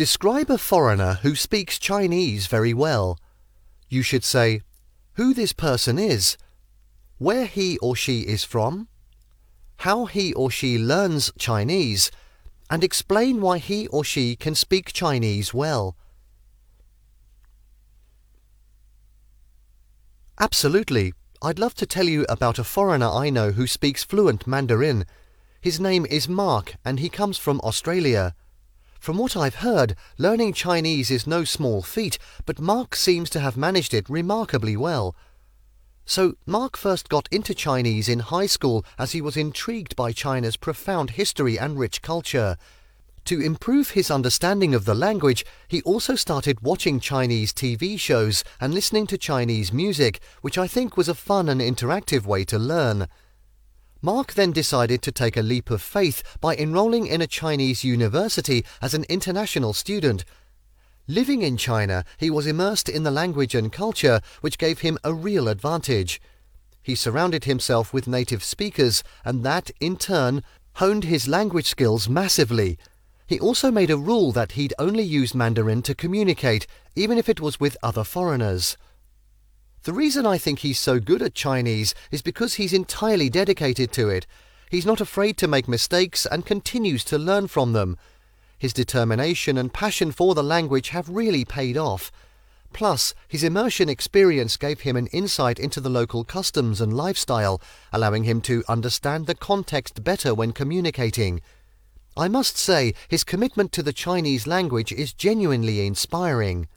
Describe a foreigner who speaks Chinese very well. You should say who this person is, where he or she is from, how he or she learns Chinese, and explain why he or she can speak Chinese well. Absolutely. I'd love to tell you about a foreigner I know who speaks fluent Mandarin. His name is Mark and he comes from Australia. From what I've heard, learning Chinese is no small feat, but Mark seems to have managed it remarkably well. So, Mark first got into Chinese in high school as he was intrigued by China's profound history and rich culture. To improve his understanding of the language, he also started watching Chinese TV shows and listening to Chinese music, which I think was a fun and interactive way to learn. Mark then decided to take a leap of faith by enrolling in a Chinese university as an international student. Living in China, he was immersed in the language and culture, which gave him a real advantage. He surrounded himself with native speakers, and that, in turn, honed his language skills massively. He also made a rule that he'd only use Mandarin to communicate, even if it was with other foreigners. The reason I think he's so good at Chinese is because he's entirely dedicated to it. He's not afraid to make mistakes and continues to learn from them. His determination and passion for the language have really paid off. Plus, his immersion experience gave him an insight into the local customs and lifestyle, allowing him to understand the context better when communicating. I must say, his commitment to the Chinese language is genuinely inspiring.